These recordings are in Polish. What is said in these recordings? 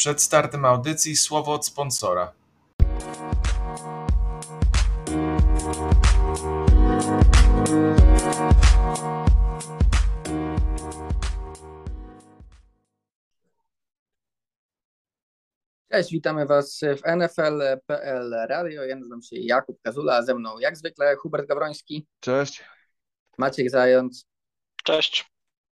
Przed startem audycji słowo od sponsora. Cześć, witamy Was w NFL.pl Radio. Ja nazywam się Jakub Kazula, a ze mną jak zwykle Hubert Gawroński, Cześć. Maciek Zając Cześć.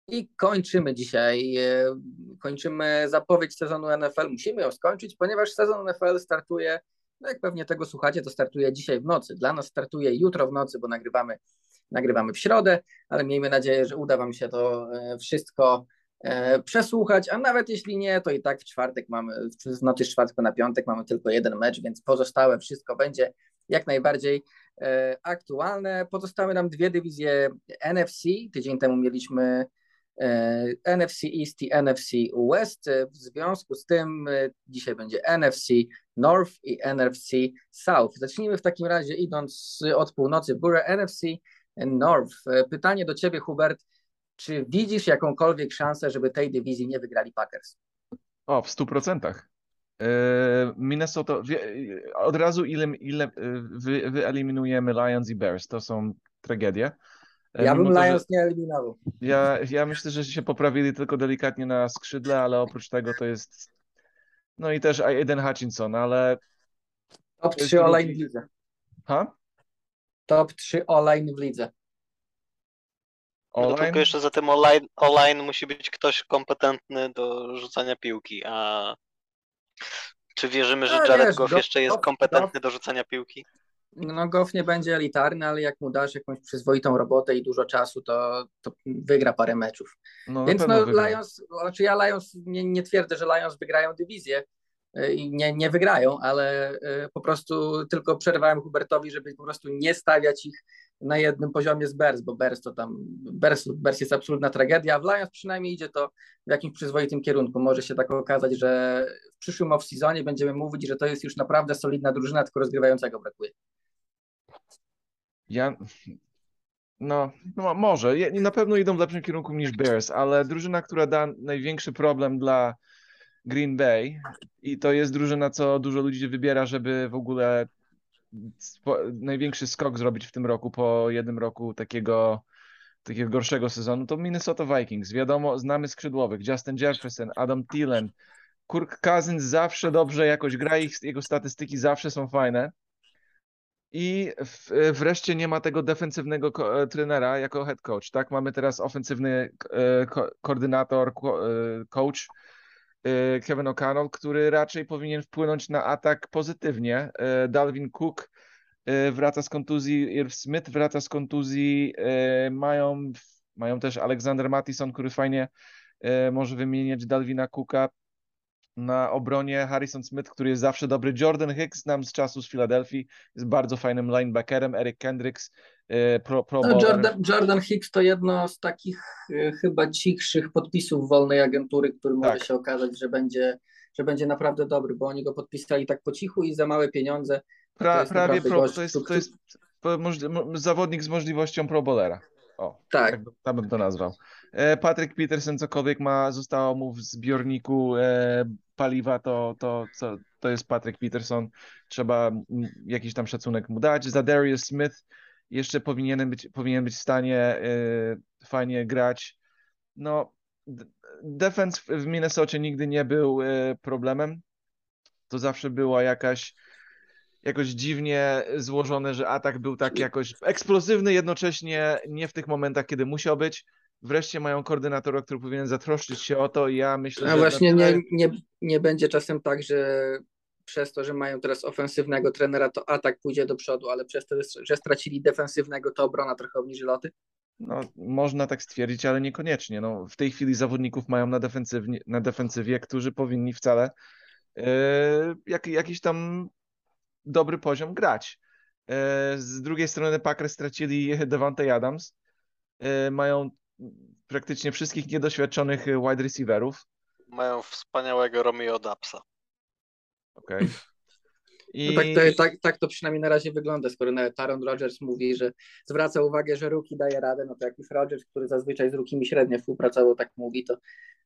I kończymy dzisiaj. e, Kończymy zapowiedź sezonu NFL. Musimy ją skończyć, ponieważ sezon NFL startuje, no jak pewnie tego słuchacie, to startuje dzisiaj w nocy. Dla nas startuje jutro w nocy, bo nagrywamy, nagrywamy w środę, ale miejmy nadzieję, że uda Wam się to e, wszystko e, przesłuchać, a nawet jeśli nie, to i tak w czwartek mamy, w nocy z czwartku na piątek mamy tylko jeden mecz, więc pozostałe wszystko będzie jak najbardziej aktualne. Pozostały nam dwie dywizje NFC. Tydzień temu mieliśmy NFC East i NFC West. E, W związku z tym e, dzisiaj będzie NFC North i NFC South. Zacznijmy w takim razie idąc od północy w górę NFC North. E, Pytanie do Ciebie, Hubert. Czy widzisz jakąkolwiek szansę, żeby tej dywizji nie wygrali Packers? O, w 100%. Yy, Minnesota, od razu ile, ile wy, wyeliminujemy Lions i Bears, to są tragedie. Yy, Ja bym to, Lions nie eliminował. Ja, ja myślę, że się poprawili tylko delikatnie na skrzydle, ale oprócz tego to jest. No i też Aiden Hutchinson, ale. Top To jest 3 online drugi- w lidze. Ha? Top 3 online w lidze. No tylko jeszcze za tym online, online musi być ktoś kompetentny do rzucania piłki, a czy wierzymy, że No, Jared Goff jeszcze jest kompetentny do rzucania piłki? No Goff nie będzie elitarny, ale jak mu dasz jakąś przyzwoitą robotę i dużo czasu, to, to wygra parę meczów. No, Więc no wygra. Lions, znaczy ja Lions nie, nie twierdzę, że Lions wygrają dywizję y, i nie, nie wygrają, ale y, po prostu tylko przerwałem Hubertowi, żeby po prostu nie stawiać ich na jednym poziomie z Bears, bo Bears to tam, Bears, Bears jest absolutna tragedia, a w Lions przynajmniej idzie to w jakimś przyzwoitym kierunku. Może się tak okazać, że w przyszłym off-seasonie będziemy mówić, że to jest już naprawdę solidna drużyna, tylko rozgrywającego brakuje. Ja. No, no może. Na pewno idą w lepszym kierunku niż Bears, ale drużyna, która da największy problem dla Green Bay i to jest drużyna, co dużo ludzi wybiera, żeby w ogóle największy skok zrobić w tym roku po jednym roku takiego, takiego gorszego sezonu, to Minnesota Vikings. Wiadomo, znamy skrzydłowych. Justin Jefferson, Adam Thielen, Kirk Cousins zawsze dobrze jakoś gra, ich, jego statystyki zawsze są fajne. I wreszcie nie ma tego defensywnego ko- trenera jako head coach, tak? Mamy teraz ofensywny e, ko- koordynator, ko- e, coach Kevin O'Connell, który raczej powinien wpłynąć na atak pozytywnie. E, Dalvin Cook e, wraca z kontuzji, Irv Smith wraca z kontuzji, mają, mają też Alexander Mattison, który fajnie może wymieniać Dalvina Cooka na obronie Harrison Smith, który jest zawsze dobry. Jordan Hicks nam z czasu z Filadelfii jest bardzo fajnym linebackerem. Eric Kendricks, e, pro, pro No. Jordan, Jordan Hicks to jedno z takich e, chyba cichszych podpisów wolnej agentury, który może Tak. się okazać, że będzie, że będzie naprawdę dobry, bo oni go podpisali tak po cichu i za małe pieniądze. to Pra, jest prawie pro, gość, to jest, to jest zawodnik z możliwością pro bowlera. O, Tak, tak, tak bym to nazwał. E, Patrick Peterson cokolwiek ma, zostało mu w zbiorniku e, paliwa, to, to, to, to jest Patrick Peterson. Trzeba jakiś tam szacunek mu dać. Za Darius Smith jeszcze powinien być, powinien być w stanie e, fajnie grać. No, defense w- Minnesocie nigdy nie był problemem. To zawsze była jakaś jakoś dziwnie złożone, że atak był tak jakoś eksplozywny, jednocześnie nie w tych momentach, kiedy musiał być. Wreszcie mają koordynatora, który powinien zatroszczyć się o to i ja myślę, a że właśnie nie, nie, nie będzie czasem tak, że przez to, że mają teraz ofensywnego trenera, to atak pójdzie do przodu, ale przez to, że stracili defensywnego, to obrona trochę obniży loty. No, można tak stwierdzić, ale niekoniecznie. No, w tej chwili zawodników mają na, defensywnie, na defensywie, którzy powinni wcale yy, jak, jakiś tam dobry poziom grać. Yy, z drugiej strony Packers stracili Devante Adams. Yy, mają praktycznie wszystkich niedoświadczonych wide receiverów. Mają wspaniałego Romeo Dapsa. Okej. No I tak, to, tak, tak to przynajmniej na razie wygląda, skoro nawet Aaron Rodgers mówi, że zwraca uwagę, że Rookie daje radę, no to jak już Rodgers, który zazwyczaj z Rookimi średnio współpracował, tak mówi, to,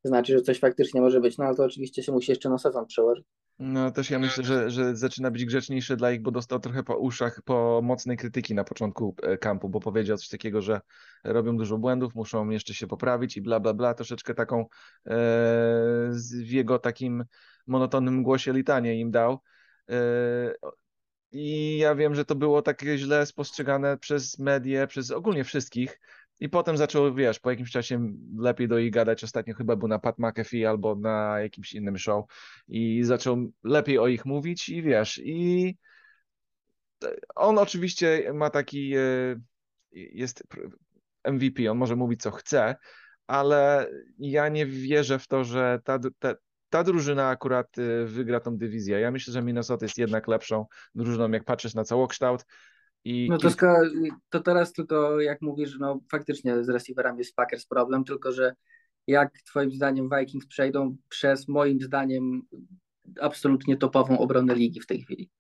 znaczy, że coś faktycznie może być, no ale to oczywiście się musi jeszcze na sezon przełożyć. No też ja myślę, że, że zaczyna być grzeczniejszy dla ich, bo dostał trochę po uszach po mocnej krytyki na początku e, kampu, bo powiedział coś takiego, że robią dużo błędów, muszą jeszcze się poprawić i bla bla bla, troszeczkę taką e, w jego takim monotonnym głosie litanie im dał. E, I ja wiem, że to było tak źle spostrzegane przez medię, przez ogólnie wszystkich. I potem zaczął, wiesz, po jakimś czasie lepiej do ich gadać. Ostatnio chyba był na Pat McAfee albo na jakimś innym show i zaczął lepiej o ich mówić i wiesz, i on oczywiście ma taki, e, jest MVP, on może mówić co chce, ale ja nie wierzę w to, że ta, ta, ta drużyna akurat e, wygra tą dywizję. Ja myślę, że Minnesota jest jednak lepszą drużyną, jak patrzysz na całokształt. I, No to, i- ska- to teraz tylko jak mówisz, no faktycznie z receiverami jest Packers problem, tylko że jak twoim zdaniem Vikings przejdą przez moim zdaniem absolutnie topową obronę ligi w tej chwili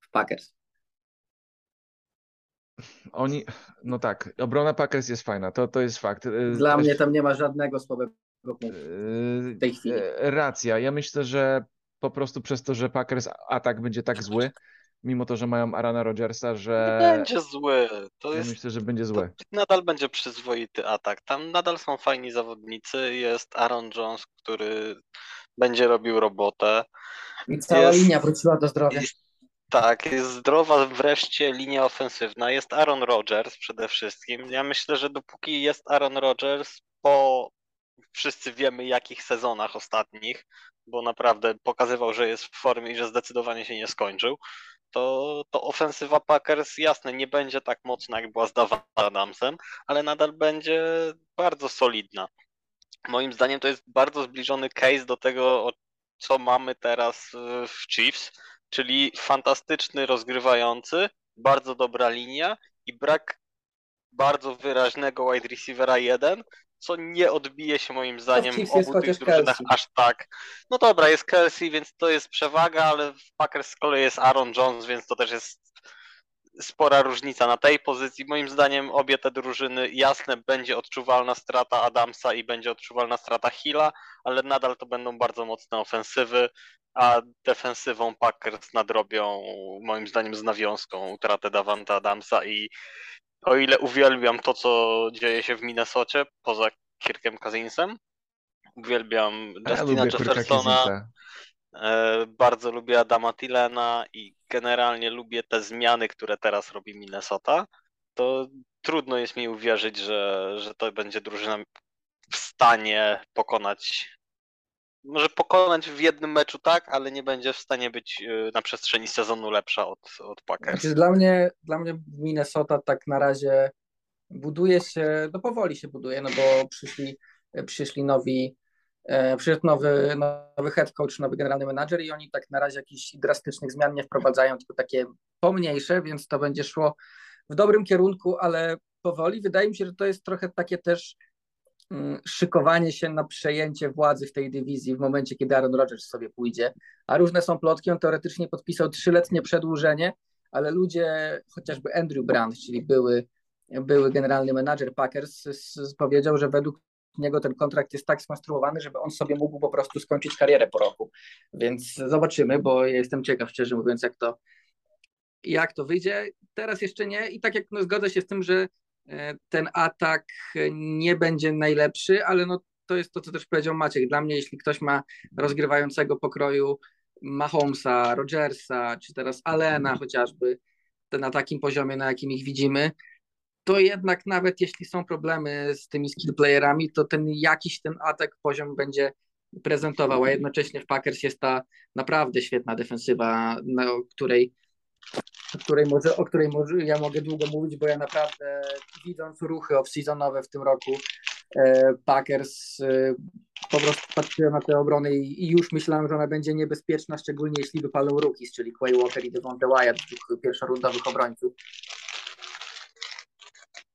w Packers. Oni, no tak, obrona Packers jest fajna, to, to jest fakt. E, Dla też- mnie tam nie ma żadnego słabego punktu. Yy, tej chwili. e, Racja. Ja myślę, że po prostu przez to, że Packers atak będzie tak zły, mimo to, że mają Arana Rodgersa, Nie że będzie zły. To ja jest myślę, że będzie zły. nadal będzie przyzwoity atak. Tam nadal są fajni zawodnicy. Jest Aaron Jones, który będzie robił robotę. I cała Jest- linia wróciła do zdrowia. Jest, tak, jest zdrowa wreszcie linia ofensywna. Jest Aaron Rodgers przede wszystkim. Ja myślę, że dopóki jest Aaron Rodgers, po wszyscy wiemy jakich sezonach ostatnich, bo naprawdę pokazywał, że jest w formie i że zdecydowanie się nie skończył, to, to ofensywa Packers jasne nie będzie tak mocna jak była z Adamsem, ale nadal będzie bardzo solidna. Moim zdaniem to jest bardzo zbliżony case do tego, co mamy teraz w Chiefs, czyli fantastyczny rozgrywający, bardzo dobra linia i brak bardzo wyraźnego wide receivera 1, co nie odbije się moim zdaniem w obu tych drużynach Kelsey. aż tak. No dobra, jest Kelsey, więc to jest przewaga, ale w Packers z kolei jest Aaron Jones, więc to też jest spora różnica na tej pozycji. Moim zdaniem obie te drużyny, jasne, będzie odczuwalna strata Adamsa i będzie odczuwalna strata Hilla, ale nadal to będą bardzo mocne ofensywy, a defensywą Packers nadrobią moim zdaniem z nawiązką utratę Davanta Adamsa i o ile uwielbiam to, co dzieje się w Minnesocie, poza Kirkiem Cousinsem, uwielbiam ja Justina Kirka Jeffersona. E, Bardzo lubię Adama Tillena i generalnie lubię te zmiany, które teraz robi Minnesota. To trudno jest mi uwierzyć, że, że to będzie drużyna w stanie pokonać. Może pokonać w jednym meczu tak, ale nie będzie w stanie być e, na przestrzeni sezonu lepsza od, od Packers. Znaczy, dla mnie, dla mnie Minnesota tak na razie buduje się, no powoli się buduje, no bo przyszli, przyszli nowi, e, przyszedł nowy, nowy head coach, nowy generalny menadżer i oni tak na razie jakichś drastycznych zmian nie wprowadzają, tylko takie pomniejsze, więc to będzie szło w dobrym kierunku, ale powoli. Wydaje mi się, że to jest trochę takie też szykowanie się na przejęcie władzy w tej dywizji w momencie, kiedy Aaron Rodgers sobie pójdzie, a różne są plotki, on teoretycznie podpisał trzyletnie przedłużenie, ale ludzie, chociażby Andrew Brand, czyli były, były generalny menadżer Packers, powiedział, że według niego ten kontrakt jest tak skonstruowany, żeby on sobie mógł po prostu skończyć karierę po roku. Więc zobaczymy, bo ja jestem ciekaw, szczerze mówiąc, jak to, jak to wyjdzie. Teraz jeszcze nie i tak jak no, zgodzę się z tym, że ten atak nie będzie najlepszy, ale no to jest to, co też powiedział Maciek. Dla mnie, jeśli ktoś ma rozgrywającego pokroju Mahomesa, Rodgersa, czy teraz Allena chociażby, na takim poziomie, na jakim ich widzimy, to jednak nawet jeśli są problemy z tymi skill playerami, to ten jakiś ten atak poziom będzie prezentował, a jednocześnie w Packers jest ta naprawdę świetna defensywa, na, której o której może, o której może ja mogę długo mówić, bo ja naprawdę widząc ruchy off-seasonowe w tym roku e, Packers e, po prostu patrzyłem na tę obronę i, już myślałem, że ona będzie niebezpieczna, szczególnie jeśli wypalą rookies, czyli Quay Walker i Devonta Wyatt, dwóch pierwszorundowych obrońców.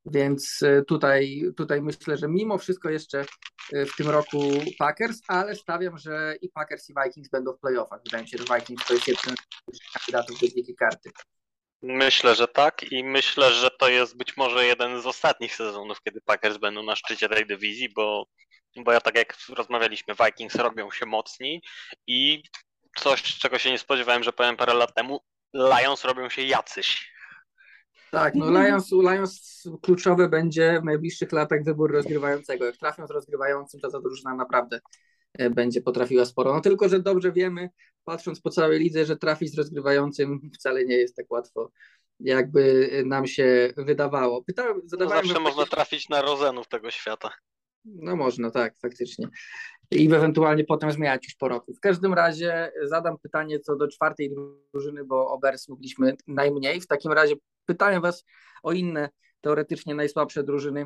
Więc e, tutaj, tutaj myślę, że mimo wszystko jeszcze w tym roku Packers, ale stawiam, że i Packers i Vikings będą w playoffach. Wydaje mi się, że Vikings to jest jeden kandydatów do wielkiej karty. Myślę, że tak i myślę, że to jest być może jeden z ostatnich sezonów, kiedy Packers będą na szczycie tej dywizji, bo bo ja tak jak rozmawialiśmy, Vikings robią się mocni i coś, czego się nie spodziewałem, że powiem parę lat temu, Lions robią się jacyś. Tak, no Lions, Lions kluczowy będzie w najbliższych latach wybór rozgrywającego. Jak trafią z rozgrywającym, to ta drużyna naprawdę będzie potrafiła sporo. No tylko, że dobrze wiemy, patrząc po całej lidze, że trafić z rozgrywającym wcale nie jest tak łatwo, jakby nam się wydawało. Pytałem, No zawsze można trafić na rozenów tego świata. No można, tak, faktycznie. I ewentualnie potem zmieniać już po roku. W każdym razie zadam pytanie co do czwartej drużyny, bo o Bears mówiliśmy najmniej. W takim razie pytałem Was o inne teoretycznie najsłabsze drużyny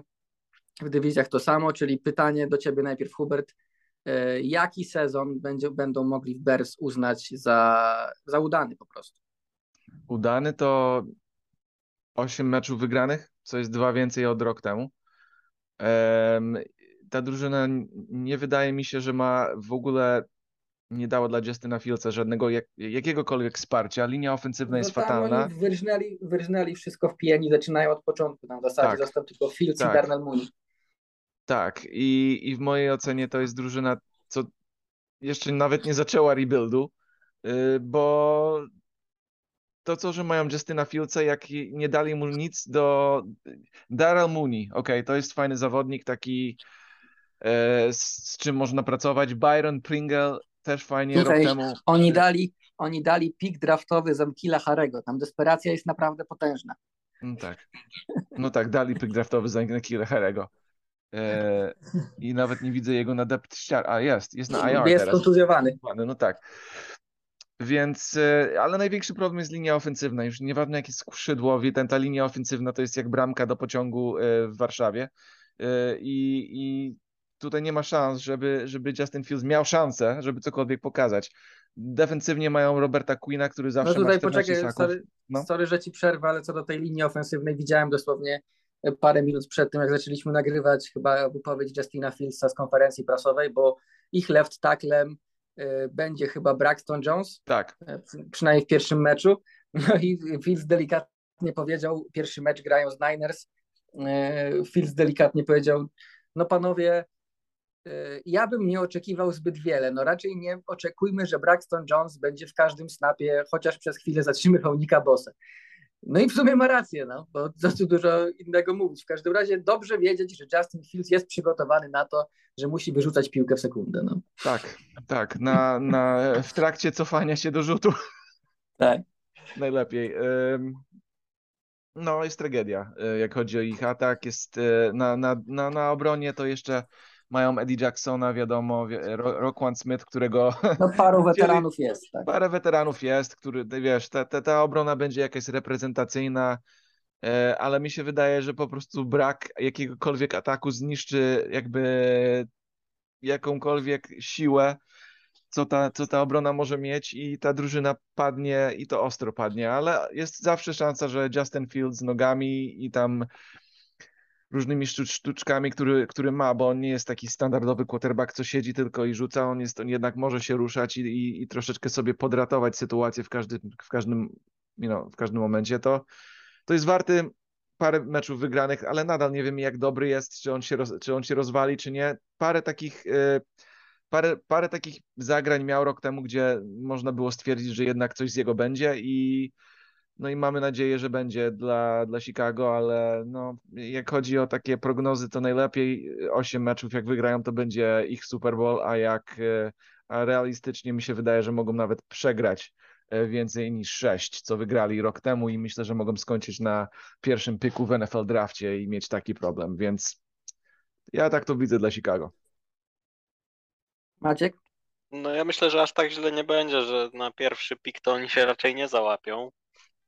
w dywizjach to samo, czyli pytanie do Ciebie najpierw Hubert. E, Jaki sezon będzie, będą mogli w Bears uznać za, za udany po prostu? Udany to 8 meczów wygranych, co jest dwa więcej od rok temu. Em, ta drużyna nie wydaje mi się, że ma w ogóle nie dała dla Justina Fieldsa żadnego jak, jakiegokolwiek wsparcia. Linia ofensywna jest No tam fatalna. Oni wyrżnęli, wyrżnęli wszystko w pieni, zaczynają od początku. Tam w zasadzie Tak. został tylko Fields Tak. i Darnell Mooney. Tak, i, i w mojej ocenie to jest drużyna, co jeszcze nawet nie zaczęła rebuildu, y, bo to, co, że mają Justina Fieldsa, jak nie dali mu nic do... Daryl Mooney, okej, to jest fajny zawodnik, taki e, z, z czym można pracować. Byron Pringle też fajnie Słuchaj, rok temu. Oni dali, oni dali pik draftowy z Amkila Harego. Tam desperacja jest naprawdę potężna. No tak, no tak, dali pick draftowy za Nakira Herego. E, I nawet nie widzę jego na depth chart. A jest, jest na IR jest teraz. kontuzjowany. No tak. Więc, e, ale największy problem jest linia ofensywna. Już nieważne jakie skrzydłowi, ten, ta linia ofensywna to jest jak bramka do pociągu e, w Warszawie. E, I, i tutaj nie ma szans, żeby, żeby Justin Fields miał szansę, żeby cokolwiek pokazać. Defensywnie mają Roberta Queena, który No zawsze ma tutaj 14 poczekaj, sorry, No. sorry, że ci przerwę, ale co do tej linii ofensywnej widziałem dosłownie parę minut przed tym, jak zaczęliśmy nagrywać chyba wypowiedź Justina Fieldsa z konferencji prasowej, bo ich left tacklem y, będzie chyba Braxton Jones, Tak, e, przy- przynajmniej w pierwszym meczu. No i Fields delikatnie powiedział, pierwszy mecz grają z Niners, e, Fields delikatnie powiedział, no panowie, e, ja bym nie oczekiwał zbyt wiele. No raczej nie oczekujmy, że Braxton Jones będzie w każdym snapie chociaż przez chwilę zatrzymywał Nika Bosa. No i w sumie ma rację, no, bo co tu dużo innego mówić. W każdym razie dobrze wiedzieć, że Justin Fields jest przygotowany na to, że musi wyrzucać piłkę w sekundę. No. tak, tak. Na, na, w trakcie cofania się do rzutu Tak. najlepiej. No, jest tragedia, y, jak chodzi o ich atak. Jest y, na, na, na, na obronie to jeszcze mają Eddie Jacksona, wiadomo, wie- Ro- Roquan Smith, którego No paru weteranów jest, tak. parę weteranów jest, który, wiesz, ta, ta, ta obrona będzie jakaś reprezentacyjna, e, ale mi się wydaje, że po prostu brak jakiegokolwiek ataku zniszczy jakby jakąkolwiek siłę, co ta, co ta obrona może mieć i ta drużyna padnie i to ostro padnie, ale jest zawsze szansa, że Justin Fields z nogami i tam różnymi sztuc- sztuczkami, który, który ma, bo on nie jest taki standardowy quarterback, co siedzi tylko i rzuca, on jest, on jednak może się ruszać i, i, i troszeczkę sobie podratować sytuację w każdym, w każdym, you know, w każdym momencie, to, to jest warty parę meczów wygranych, ale nadal nie wiem jak dobry jest, czy on się, roz, czy on się rozwali, czy nie. Parę takich, y, parę, parę takich zagrań miał rok temu, gdzie można było stwierdzić, że jednak coś z jego będzie i no i mamy nadzieję, że będzie dla, dla Chicago, ale no, jak chodzi o takie prognozy, to najlepiej 8 meczów jak wygrają, to będzie ich Super Bowl, a jak e, a realistycznie mi się wydaje, że mogą nawet przegrać e, więcej niż 6, co wygrali rok temu i myślę, że mogą skończyć na pierwszym pyku w NFL drafcie i mieć taki problem, więc ja tak to widzę dla Chicago. Maciek? No ja myślę, że aż tak źle nie będzie, że na pierwszy pik to oni się raczej nie załapią.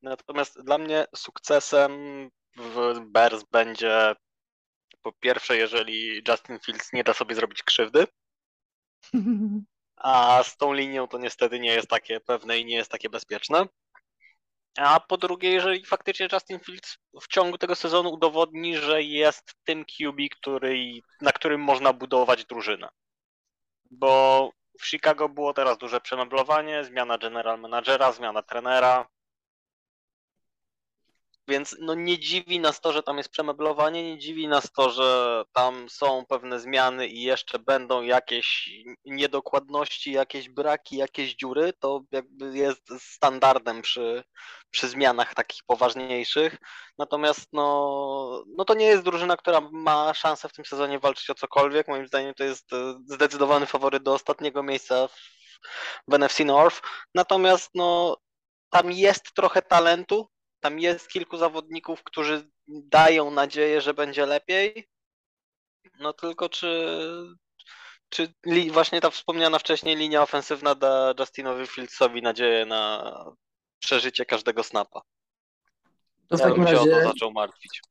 Natomiast dla mnie sukcesem w Bears będzie po pierwsze, jeżeli Justin Fields nie da sobie zrobić krzywdy, a z tą linią to niestety nie jest takie pewne i nie jest takie bezpieczne. A po drugie, jeżeli faktycznie Justin Fields w ciągu tego sezonu udowodni, że jest tym QB, który, na którym można budować drużynę. Bo w Chicago było teraz duże przemeblowanie, zmiana general managera, zmiana trenera. Więc no nie dziwi nas to, że tam jest przemeblowanie, nie dziwi nas to, że tam są pewne zmiany i jeszcze będą jakieś niedokładności, jakieś braki, jakieś dziury. To jakby jest standardem przy, przy zmianach takich poważniejszych. Natomiast no, no to nie jest drużyna, która ma szansę w tym sezonie walczyć o cokolwiek. Moim zdaniem to jest e, zdecydowany faworyt do ostatniego miejsca w, w NFC North. Natomiast no, tam jest trochę talentu, tam jest kilku zawodników, którzy dają nadzieję, że będzie lepiej. No tylko czy, czy li, właśnie ta wspomniana wcześniej linia ofensywna da Justinowi Fieldsowi nadzieję na przeżycie każdego snapa. To w Ja takim bym się o to razie, zaczął martwić.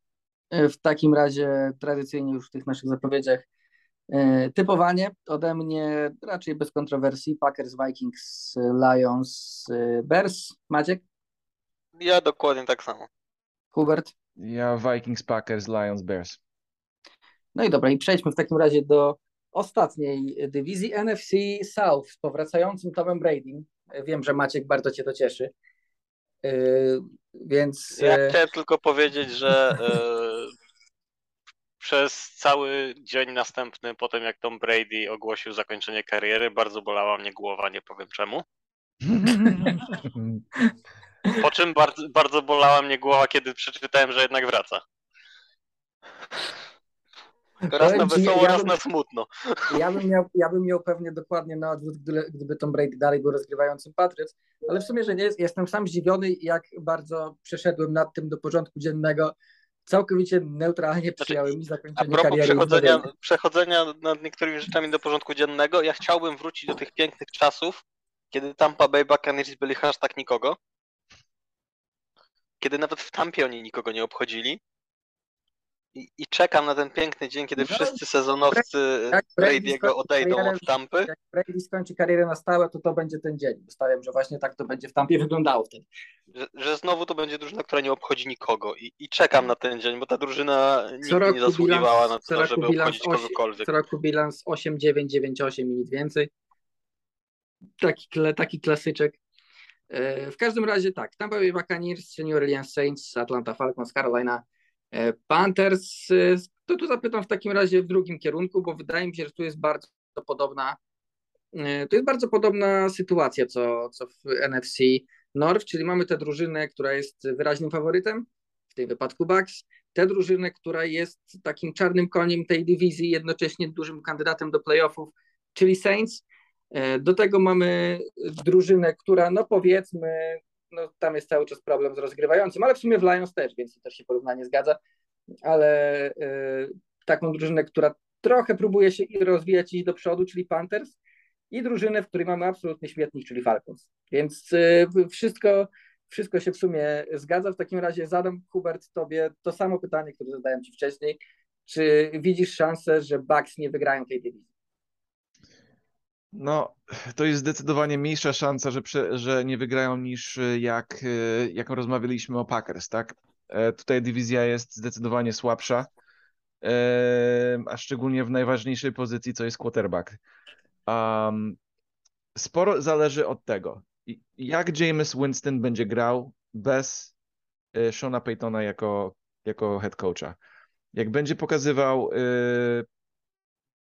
w takim razie tradycyjnie już w tych naszych zapowiedziach e, typowanie ode mnie raczej bez kontrowersji. Packers, Vikings, Lions, e, Bears. Maciek, Ja dokładnie tak samo. Hubert. Ja Vikings, Packers, Lions, Bears. No i dobra, i przejdźmy w takim razie do ostatniej dywizji NFC South z powracającym Tomem Brady. Wiem, że Maciek bardzo cię to cieszy. Yy, Więc Ja e, chciałem tylko powiedzieć, że e, przez cały dzień następny, po tym jak Tom Brady ogłosił zakończenie kariery, bardzo bolała mnie głowa, nie powiem czemu. Po czym bardzo, bardzo bolała mnie głowa, kiedy przeczytałem, że jednak wraca. Raz na wesoło, ja raz bym- na smutno. ja bym, miał, ja bym miał pewnie dokładnie na odwrót, gdyby, gdyby Tom Brady dalej był rozgrywającym Patriots, ale w sumie, że nie jest, jestem sam zdziwiony, jak bardzo przeszedłem nad tym do porządku dziennego. Całkowicie neutralnie przyjąłem i A zakończenie propos kariery. przechodzenia, przechodzenia nad niektórymi rzeczami do porządku dziennego, ja chciałbym wrócić do tych pięknych czasów, kiedy Tampa Bay Buccaneers byli hashtag nikogo. Kiedy nawet w Tampie oni nikogo nie obchodzili. I, I czekam na ten piękny dzień, kiedy No, wszyscy sezonowcy jak Brady Brady'ego odejdą karierę- od Tampy. Jak Brady skończy karierę na stałe, to to będzie ten dzień. Stawiam, że właśnie tak to będzie w Tampie wyglądało wtedy. Że, że znowu to będzie drużyna, która nie obchodzi nikogo. I, I czekam na ten dzień, bo ta drużyna nigdy nie zasługiwała bilans- na to, żeby obchodzić osie- kogokolwiek. Co roku bilans 8, 9, 9, 8 i nic więcej. Taki, taki klasyczek. W każdym razie tak, Tampa Bay Buccaneers, New Orleans Saints, Atlanta Falcons, Carolina e, Panthers. E, To tu zapytam w takim razie w drugim kierunku, bo wydaje mi się, że tu jest bardzo podobna e, to jest bardzo podobna sytuacja co, co w NFC North, czyli mamy tę drużynę, która jest wyraźnym faworytem, w tym wypadku Bucks, tę drużynę, która jest takim czarnym koniem tej dywizji, jednocześnie dużym kandydatem do playoffów, czyli Saints. E, Do tego mamy drużynę, która, no powiedzmy, no tam jest cały czas problem z rozgrywającym, ale w sumie w Lions też, więc to też się porównanie zgadza, ale e, taką drużynę, która trochę próbuje się i rozwijać i iść do przodu, czyli Panthers i drużynę, w której mamy absolutnie świetnych, czyli Falcons. Więc e, wszystko, wszystko się w sumie zgadza. W takim razie zadam, Hubert, tobie to samo pytanie, które zadałem ci wcześniej. Czy widzisz szansę, że Bucks nie wygrają tej dywizji? No, to jest zdecydowanie mniejsza szansa, że, że nie wygrają niż y, jak, y, jak rozmawialiśmy o Packers, tak? E, Tutaj dywizja jest zdecydowanie słabsza, a szczególnie w najważniejszej pozycji, co jest quarterback. Um, sporo zależy od tego, jak James Winston będzie grał bez e, Shona Paytona jako, jako head coacha. Jak będzie pokazywał y,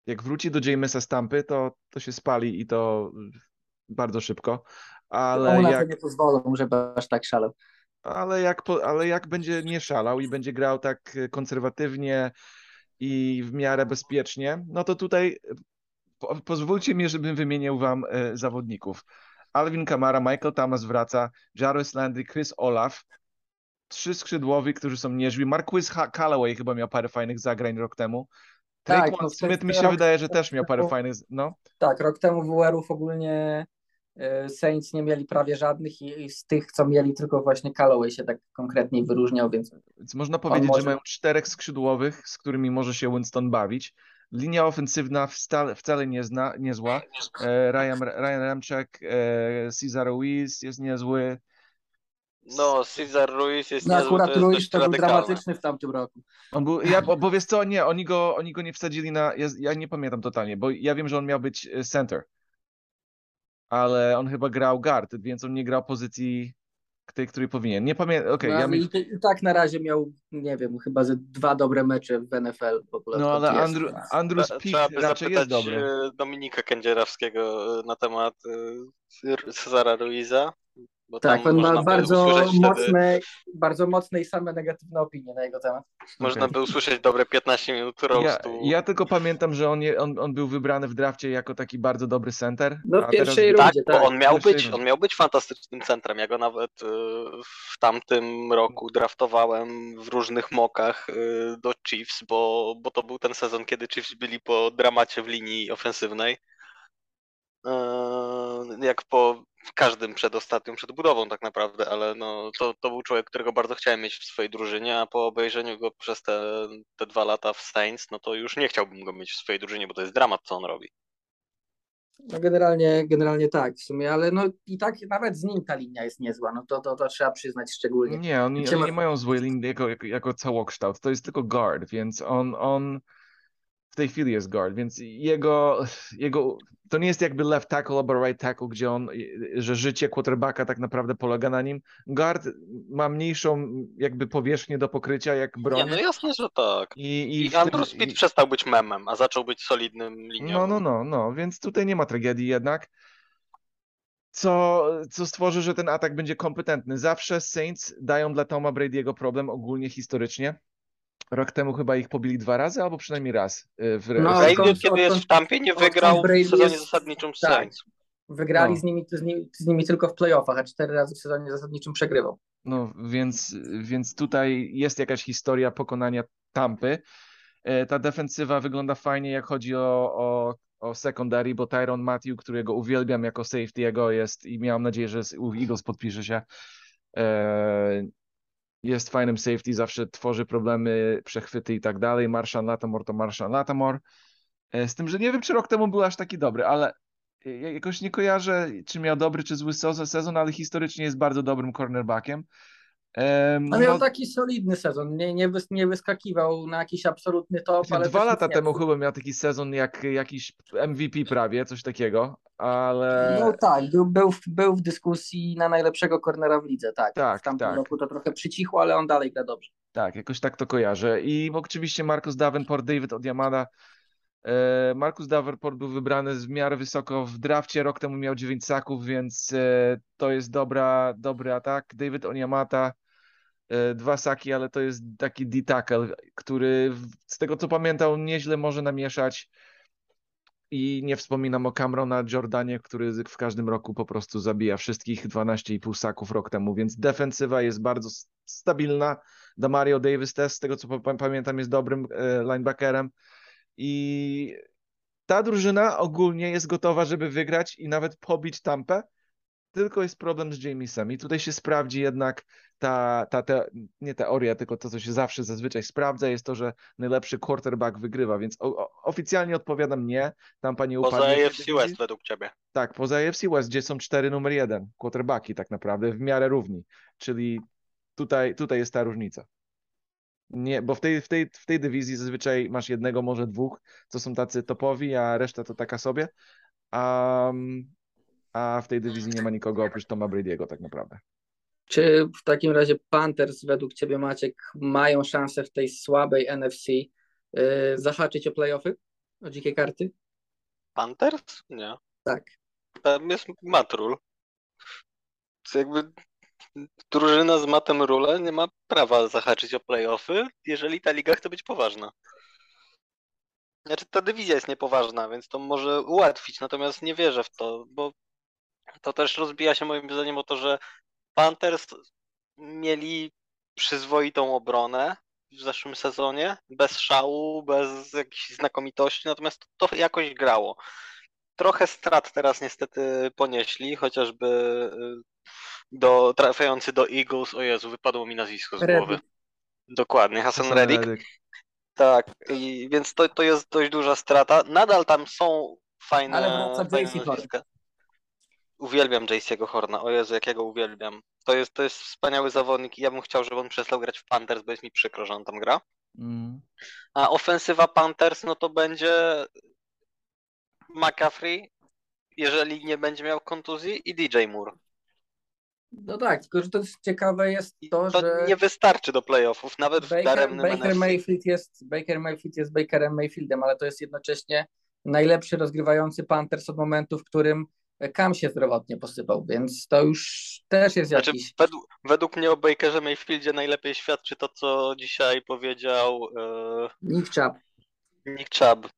jak wróci do Jamesa Stampy, to, to się spali i to bardzo szybko. Ale to jak, nie pozwolą, żeby aż tak szalał. ale, jak, ale jak będzie nie szalał i będzie grał tak konserwatywnie i w miarę bezpiecznie, no to tutaj po, pozwólcie mi, żebym wymienił wam e, zawodników. Alvin Kamara, Michael Thomas wraca, Jarvis Landry, Chris Olaf, trzy skrzydłowi, którzy są niezli. Marquis Callaway chyba miał parę fajnych zagrań rok temu. Tak, no, Smith mi rok- się wydaje, że też miał parę fajnych, no. Tak, rok temu WR-ów ogólnie e, Saints nie mieli prawie żadnych i i z tych, co mieli, tylko właśnie Callaway się tak konkretnie wyróżniał, więc Więc można powiedzieć, może- że mają czterech skrzydłowych, z którymi może się Winston bawić. Linia ofensywna wcale, wcale nie zna, niezła. E, Ryan, Ryan Ramczak, e, Cesar Ruiz jest niezły. No, Cesar Ruiz jest no akurat to jest Ruiz to był radykalne. dramatyczny w tamtym roku. On był, ja, bo bo wiesz co, nie, oni go, oni go nie wsadzili na, ja, ja nie pamiętam totalnie, bo ja wiem, że on miał być e, center, ale on chyba grał guard, więc on nie grał pozycji tej, której powinien. Nie pamiętam, okej, No, ja i, mi... i tak na razie miał, nie wiem, chyba ze dwa dobre mecze w NFL w ogóle. No ale Andrew, Trzeba Pick by raczej jest dobry. e, Dominika Kędzierawskiego e, na temat Cezara Ruiza. Bo Tak, on można ma by bardzo usłyszeć wtedy- mocne, bardzo mocne i same negatywne opinie na jego temat. Można Okej. by usłyszeć dobre 15 minut Ja, roastu. ja tylko pamiętam, że on, je, on, on był wybrany w drafcie jako taki bardzo dobry center. No w pierwszej teraz... Tak, rundzie, bo tak. on miał być, on miał być fantastycznym centrem. Ja go nawet e, w tamtym roku draftowałem w różnych mokach e, do Chiefs, bo, bo to był ten sezon, kiedy Chiefs byli po dramacie w linii ofensywnej. E, Jak po każdym przedostatnim przed budową tak naprawdę, ale no, to, to był człowiek, którego bardzo chciałem mieć w swojej drużynie, a po obejrzeniu go przez te, te dwa lata w Saints, no to już nie chciałbym go mieć w swojej drużynie, bo to jest dramat, co on robi. No generalnie, generalnie tak w sumie, ale no i tak nawet z nim ta linia jest niezła, no to, to, to trzeba przyznać szczególnie. Nie, oni, oni ma- nie mają złej linii jako, jako, jako całokształt. To jest tylko guard, więc on, on w tej chwili jest guard, więc jego, jego to nie jest jakby left tackle albo right tackle, gdzie on, że życie quarterbacka tak naprawdę polega na nim. Guard ma mniejszą jakby powierzchnię do pokrycia jak Nie, broń. no jasne, że tak. I, i, I Andrew Speed i- przestał być memem, a zaczął być solidnym No, liniowym. no, no, no, więc tutaj nie ma tragedii jednak. Co, co stworzy, że ten atak będzie kompetentny. Zawsze Saints dają dla Toma Brady'ego problem ogólnie historycznie. Rok temu chyba ich pobili dwa razy, albo przynajmniej raz. y, W, No, w, Brady, od kiedy jest w Tampie, nie wygrał Brady w sezonie jest- zasadniczym z tak. Saints. Wygrali No. z, nimi, z, nimi, z nimi tylko w playoffach, a cztery razy w sezonie zasadniczym przegrywał. No, więc, więc tutaj jest jakaś historia pokonania Tampy. E, Ta defensywa wygląda fajnie, jak chodzi o, o, o secondary, bo Tyron Matthew, którego uwielbiam jako safety'ego jest i miałem nadzieję, że z u Eagles podpisze się, e, jest fajnym safety, zawsze tworzy problemy, przechwyty i tak dalej. Marshawn Latimore to Marshawn Latimore. E, Z tym, że nie wiem, czy rok temu był aż taki dobry, ale ja jakoś nie kojarzę, czy miał dobry, czy zły sezon, ale historycznie jest bardzo dobrym cornerbackiem. A miał no, taki solidny sezon, nie, nie, wys, nie wyskakiwał na jakiś absolutny top, ale Dwa lata nie temu chyba miał taki sezon jak jakiś MVP prawie, coś takiego, ale No tak, był, był, w- był w dyskusji na najlepszego cornera w lidze, tak. Tak, w tamtym tak. roku to trochę przycichło, ale on dalej gra dobrze. tak, jakoś tak to kojarzę. I oczywiście Marcus Davenport, David Odiamada. E, Marcus Davenport był wybrany w miarę wysoko w drafcie, rok temu miał 9 saków, więc e, to jest dobra, dobry atak. David Onyemata, e, dwa saki, ale to jest taki D-tackle, który z tego co pamiętam nieźle może namieszać. I nie wspominam o Camerona Jordanie, który w każdym roku po prostu zabija wszystkich 12,5 saków rok temu, więc defensywa jest bardzo stabilna. Damario Davis też, z tego co pa- pamiętam, jest dobrym e, linebackerem. I ta drużyna ogólnie jest gotowa, żeby wygrać i nawet pobić Tampę. Tylko jest problem z Jamesem. I tutaj się sprawdzi jednak ta, ta te, nie teoria, tylko to, co się zawsze zazwyczaj sprawdza, jest to, że najlepszy quarterback wygrywa. Więc o, o, oficjalnie odpowiadam nie. Tampa nie Poza upadnie. AFC. West według ciebie. Tak, poza AFC West, gdzie są cztery numer jeden quarterbacki tak naprawdę, w miarę równi. Czyli tutaj, tutaj jest ta różnica. Nie, bo w tej, w, tej, w tej dywizji zazwyczaj masz jednego, może dwóch, co są tacy topowi, a reszta to taka sobie. A, a w tej dywizji nie ma nikogo oprócz Toma Brady'ego tak naprawdę. Czy w takim razie Panthers według Ciebie, Maciek, mają szansę w tej słabej NFC yy, zahaczyć o playoffy? O dzikie karty? Panthers? Nie. Tak. Tam jest Matrul. To jakby drużyna z Matem Rule nie ma prawa zahaczyć o playoffy, jeżeli ta liga chce być poważna. Znaczy ta dywizja jest niepoważna, więc to może ułatwić, natomiast nie wierzę w to, bo to też rozbija się moim zdaniem o to, że Panthers mieli przyzwoitą obronę w zeszłym sezonie, bez szału, bez jakichś znakomitości, natomiast to jakoś grało. Trochę strat teraz niestety ponieśli, chociażby y, do, trafiający do Eagles, o Jezu, wypadło mi nazwisko z Reddick. głowy. Dokładnie, Hassan Reddick. Reddick. Tak, i, więc to, to jest dość duża strata. Nadal tam są fajne, Ale wraca fajne nazwiska. Uwielbiam JC'ego Horna, o Jezu, jak ja go uwielbiam. To jest, to jest wspaniały zawodnik i ja bym chciał, żeby on przestał grać w Panthers, bo jest mi przykro, że on tam gra. Mm. A ofensywa Panthers, no to będzie McCaffrey, jeżeli nie będzie miał kontuzji, i DJ Moore. No tak, tylko że to jest ciekawe jest to, To że nie wystarczy do playoffów, nawet w Baker, daremnym Baker, NFC. Mayfield jest, Baker Mayfield jest Bakerem Mayfieldem, ale to jest jednocześnie najlepszy rozgrywający Panthers od momentu, w którym Cam się zdrowotnie posypał, więc to już też jest Znaczy, jakiś... według, według mnie o Bakerze Mayfieldzie najlepiej świadczy to, co dzisiaj powiedział e, Nick Chubb. Nick Chubb,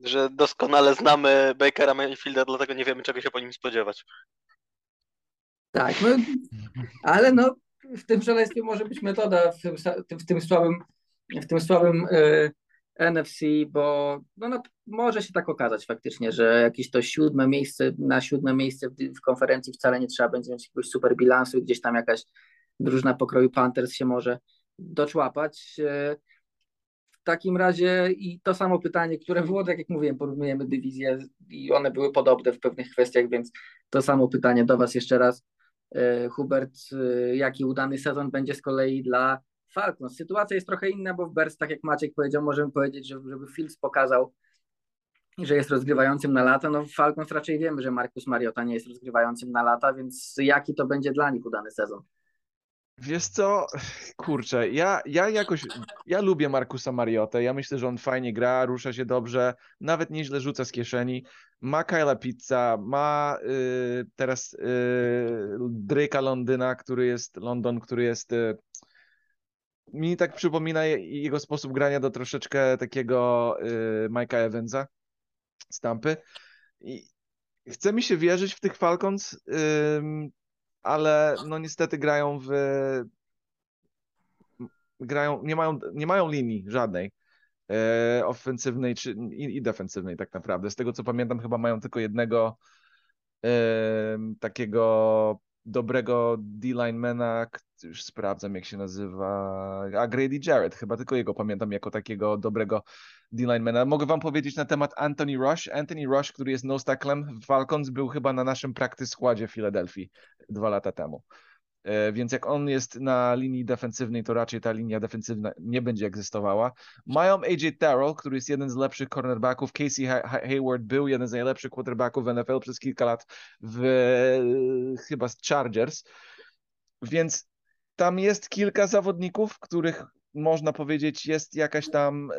że doskonale znamy Bakera Mayfielda, dlatego nie wiemy, czego się po nim spodziewać. Tak, no, ale no w tym szaleństwie może być metoda w tym, w tym słabym, w tym słabym e, NFC, bo no, no, może się tak okazać faktycznie, że jakieś to siódme miejsce, na siódme miejsce w, w konferencji wcale nie trzeba będzie mieć jakiegoś super bilansu, gdzieś tam jakaś drużyna pokroju Panthers się może doczłapać. E, w takim razie i to samo pytanie, które było, tak jak mówiłem, porównujemy dywizje i one były podobne w pewnych kwestiach, więc to samo pytanie do Was jeszcze raz. E, Hubert, e, jaki udany sezon będzie z kolei dla Falcons? Sytuacja jest trochę inna, bo w Bears, tak jak Maciek powiedział, możemy powiedzieć, że, żeby Fields pokazał, że jest rozgrywającym na lata. No w Falcons raczej wiemy, że Marcus Mariota nie jest rozgrywającym na lata, więc jaki to będzie dla nich udany sezon? Wiesz co, kurczę, ja, ja jakoś, ja lubię Markusa Mariotę, ja myślę, że on fajnie gra, rusza się dobrze, nawet nieźle rzuca z kieszeni, ma Kyla Pizza, ma y, teraz y, Londyna, który jest, London, który jest, y, mi tak przypomina jego sposób grania do troszeczkę takiego y, Mike'a Evansa z Tampy i chce mi się wierzyć w tych Falcons, y, ale no niestety grają w grają, nie mają, nie mają linii żadnej e, ofensywnej czy, i, i defensywnej tak naprawdę. Z tego co pamiętam chyba mają tylko jednego takiego dobrego D-linemana, już sprawdzam jak się nazywa, a Grady Jarrett, chyba tylko jego pamiętam jako takiego dobrego D-linemana. Mogę wam powiedzieć na temat Anthony Rush. Anthony Rush, który jest nose tacklem w Falcons, był chyba na naszym practice składzie w Filadelfii dwa lata temu. Więc jak on jest na linii defensywnej, to raczej ta linia defensywna nie będzie egzystowała. Mają AJ Terrell, który jest jeden z lepszych cornerbacków. Casey Hayward był jeden z najlepszych quarterbacków w NFL przez kilka lat w chyba z Chargers. Więc tam jest kilka zawodników, których można powiedzieć jest jakaś tam,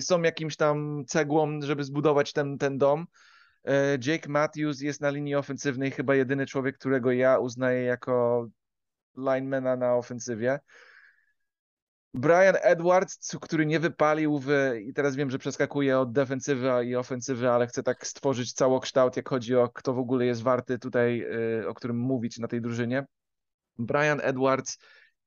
są jakimś tam cegłą, żeby zbudować ten, ten dom. Jake Matthews jest na linii ofensywnej chyba jedyny człowiek, którego ja uznaję jako linemana na ofensywie. Brian Edwards, który nie wypalił w, i teraz wiem, że przeskakuje od defensywy i ofensywy, ale chce tak stworzyć całokształt, jak chodzi o kto w ogóle jest warty tutaj, o którym mówić na tej drużynie. Brian Edwards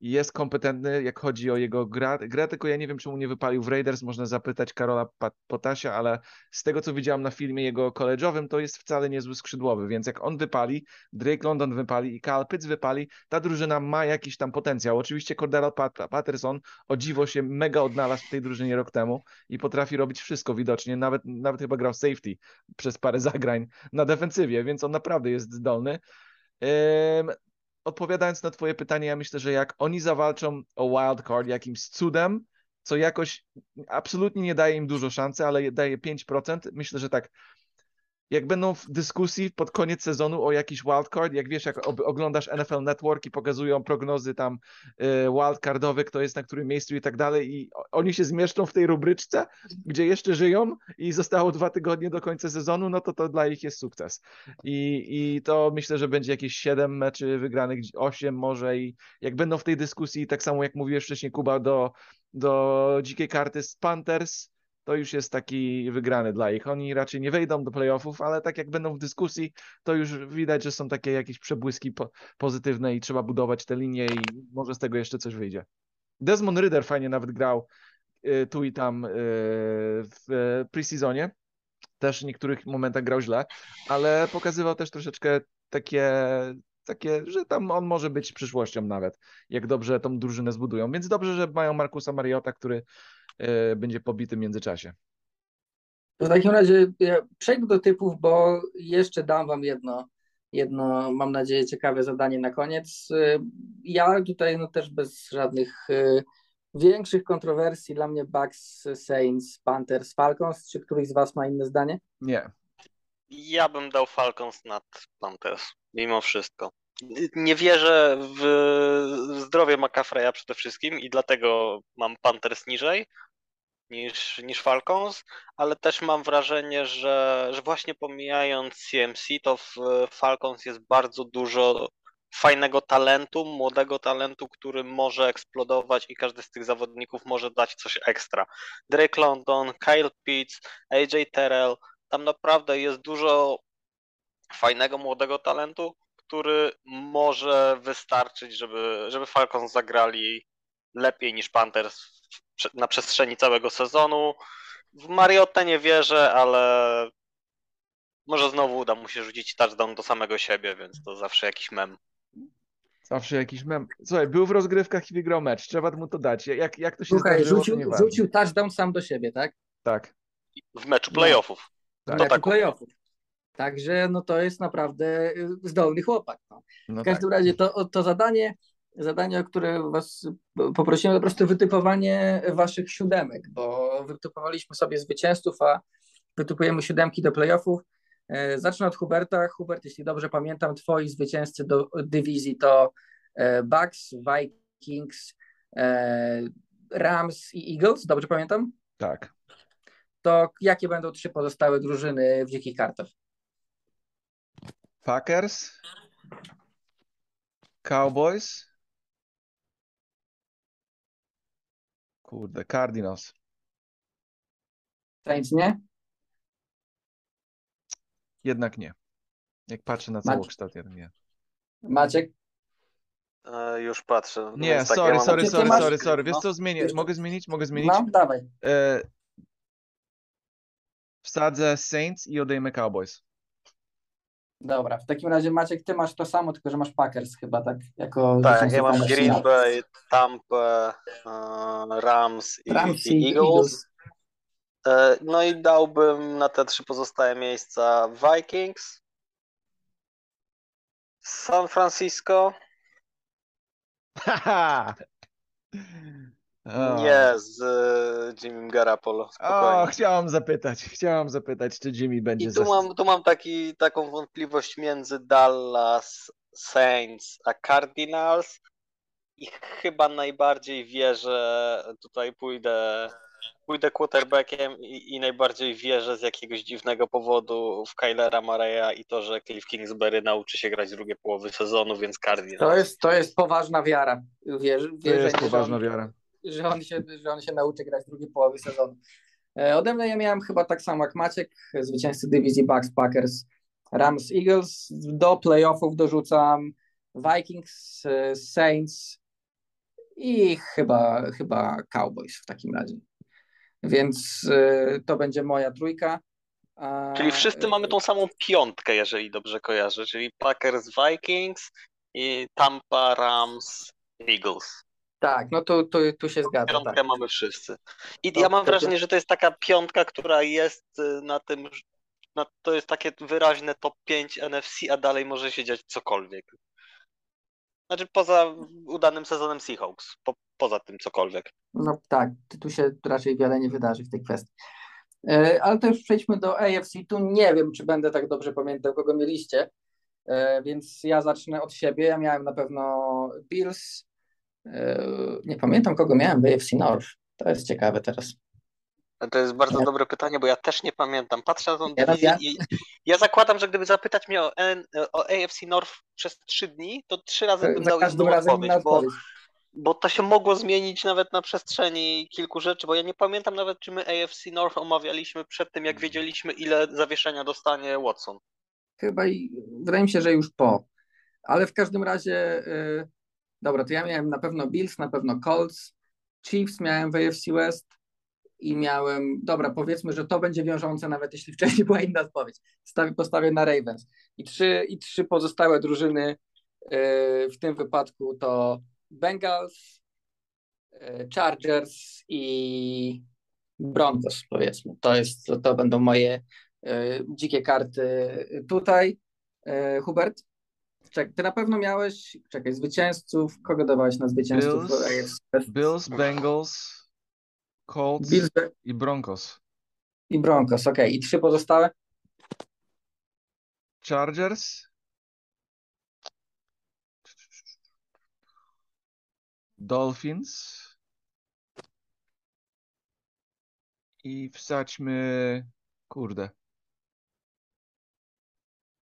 jest kompetentny, jak chodzi o jego grę, grę, tylko ja nie wiem, czemu nie wypalił w Raiders, można zapytać Karola Potasia, ale z tego, co widziałem na filmie jego college'owym, to jest wcale niezły skrzydłowy, więc jak on wypali, Drake London wypali i Kyle Pitts wypali, ta drużyna ma jakiś tam potencjał. Oczywiście Cordero Pat Patterson o dziwo się mega odnalazł w tej drużynie rok temu i potrafi robić wszystko widocznie, nawet, nawet chyba grał safety przez parę zagrań na defensywie, więc on naprawdę jest zdolny odpowiadając na Twoje pytanie, ja myślę, że jak oni zawalczą o wildcard jakimś cudem, co jakoś absolutnie nie daje im dużo szansy, ale daje 5%, myślę, że tak jak będą w dyskusji pod koniec sezonu o jakiś wildcard, jak wiesz, jak oglądasz NFL Network i pokazują prognozy tam y, wildcardowe, kto jest na którym miejscu i tak dalej i oni się zmieszczą w tej rubryczce, gdzie jeszcze żyją i zostało dwa tygodnie do końca sezonu, no to to dla nich jest sukces. I, i to myślę, że będzie jakieś 7 meczy wygranych, 8 może i jak będą w tej dyskusji, tak samo jak mówiłeś wcześniej Kuba, do, do dzikiej karty z Panthers, to już jest taki wygrany dla ich. Oni raczej nie wejdą do playoffów, ale tak jak będą w dyskusji, to już widać, że są takie jakieś przebłyski po pozytywne i trzeba budować te linie i może z tego jeszcze coś wyjdzie. Desmond Ryder fajnie nawet grał y, tu i tam y, w preseasonie. Też w niektórych momentach grał źle, ale pokazywał też troszeczkę takie takie, że tam on może być przyszłością nawet, jak dobrze tą drużynę zbudują. Więc dobrze, że mają Markusa Mariota, który będzie pobity w międzyczasie. W takim razie przejdę do typów, bo jeszcze dam wam jedno, jedno, mam nadzieję, ciekawe zadanie na koniec. E, ja tutaj no też bez żadnych e, większych kontrowersji, dla mnie Bucks, Saints, Panthers, Falcons. Czy któryś z was ma inne zdanie? Nie. Ja bym dał Falcons nad Panthers, mimo wszystko. nie wierzę w w zdrowie McCaffreya przede wszystkim i dlatego mam Panthers niżej niż, niż Falcons, ale też mam wrażenie, że, że właśnie pomijając CMC, to w Falcons jest bardzo dużo fajnego talentu, młodego talentu, który może eksplodować i każdy z tych zawodników może dać coś ekstra. Drake London, Kyle Pitts, AJ Terrell, tam naprawdę jest dużo fajnego młodego talentu, który może wystarczyć, żeby, żeby Falcons zagrali lepiej niż Panthers na przestrzeni całego sezonu. W Mariotę nie wierzę, ale może znowu uda mu się rzucić touchdown do samego siebie, więc to zawsze jakiś mem. Zawsze jakiś mem. Słuchaj, był w rozgrywkach i wygrał mecz. Trzeba mu to dać. Jak, jak to się Słuchaj, zdarzyło, to rzucił, nieważne. rzucił touchdown sam do siebie, tak? Tak. W meczu No. playoffów. Tak. W To meczu tak. playoffów. Także no to jest naprawdę y, zdolny chłopak. No. No W tak. każdym razie to, to zadanie, zadanie, o które was poprosiłem, to po prostu wytypowanie waszych siódemek, bo wytypowaliśmy sobie zwycięzców, a wytypujemy siódemki do playoffów. E, Zacznę od Huberta. Hubert, jeśli dobrze pamiętam, twoi zwycięzcy do dywizji to e, Bucks, Vikings, e, Rams i Eagles, dobrze pamiętam? Tak. To jakie będą trzy pozostałe drużyny w dzikich kartach? Packers, Cowboys, kurde, Cardinals. Saints nie? Jednak nie. Jak patrzę na całokształt, jednak nie. Maciek? E, już patrzę. No Nie, więc tak, sorry, ja mam- sorry, Ty- ty sorry, masz- sorry, sorry. Wiesz no. co, zmienię. Jeszcze- Mogę zmienić? Mogę zmienić? No, dawaj. E, wsadzę Saints i odejmę Cowboys. Dobra, w takim razie Maciek, ty masz to samo, tylko że masz Packers chyba, tak? Jako Tak, ja mam. Green Bay, Tampa, e, Rams i, Rams i i Eagles. Eagles. E, No i dałbym na te trzy pozostałe miejsca Vikings, San Francisco, nie z Jimmy Garoppolo, O, spokojnie. chciałam zapytać, chciałam zapytać, czy Jimmy będzie I tu zas- mam, tu mam taki, taką wątpliwość między Dallas Saints a Cardinals i chyba najbardziej wierzę, tutaj pójdę, pójdę quarterbackiem i, i najbardziej wierzę z jakiegoś dziwnego powodu w Kylera Mareya i to, że Cliff Kingsbury nauczy się grać drugie połowy sezonu, więc Cardinals. To jest, to jest poważna wiara. Wierzy, To jest poważna wiara. Że, on się, że on się nauczy grać drugie połowy sezonu. E, Ode mnie ja miałem chyba tak samo jak Maciek, zwycięzcy dywizji Bucks, Packers, Rams, Eagles. Do playoffów dorzucam Vikings, e, Saints i chyba, chyba Cowboys w takim razie. Więc e, to będzie moja trójka. Czyli wszyscy mamy tą samą piątkę, jeżeli dobrze kojarzę, czyli Packers, Vikings i Tampa, Rams, Eagles. Tak, no to, to, tu się zgadzam. Piątkę Tak. mamy wszyscy. I ja mam wtedy- wrażenie, że to jest taka piątka, która jest y, na tym, na, to jest takie wyraźne top 5 NFC, a dalej może się dziać cokolwiek. Znaczy poza udanym sezonem Seahawks, po, poza tym cokolwiek. No tak, tu się raczej wiele nie wydarzy w tej kwestii. E, Ale to już przejdźmy do AFC. Tu nie wiem, czy będę tak dobrze pamiętał, kogo mieliście, E, więc ja zacznę od siebie. Ja miałem na pewno Bills. E, Nie pamiętam, kogo miałem w AFC North. To jest ciekawe teraz. To jest bardzo Ja- dobre pytanie, bo ja też nie pamiętam. Patrzę na tą Ja- ja- i ja zakładam, że gdyby zapytać mnie o, o AFC North przez trzy dni, to trzy razy bym dał każdym inną razem odpowiedź, bo, bo to się mogło zmienić nawet na przestrzeni kilku rzeczy, bo ja nie pamiętam nawet, czy my AFC North omawialiśmy przed tym, jak wiedzieliśmy, ile zawieszenia dostanie Watson. Chyba i wydaje mi się, że już po. Ale w każdym razie, y, dobra, to ja miałem na pewno Bills, na pewno Colts, Chiefs miałem w AFC West i miałem, dobra, powiedzmy, że to będzie wiążące, nawet jeśli wcześniej była inna odpowiedź. Stawię, postawię na Ravens. I trzy, i trzy pozostałe drużyny y, w tym wypadku to Bengals, y, Chargers i Broncos, powiedzmy. To, jest, to, to będą moje y, dzikie karty tutaj. Hubert? Czek, ty na pewno miałeś, czekaj, zwycięzców, kogo dawałeś na zwycięzców? Bills. Bills, Bengals, Colts Bills i Broncos. i Broncos, okej. I trzy pozostałe? Chargers, Dolphins. I wsadźmy. Kurde.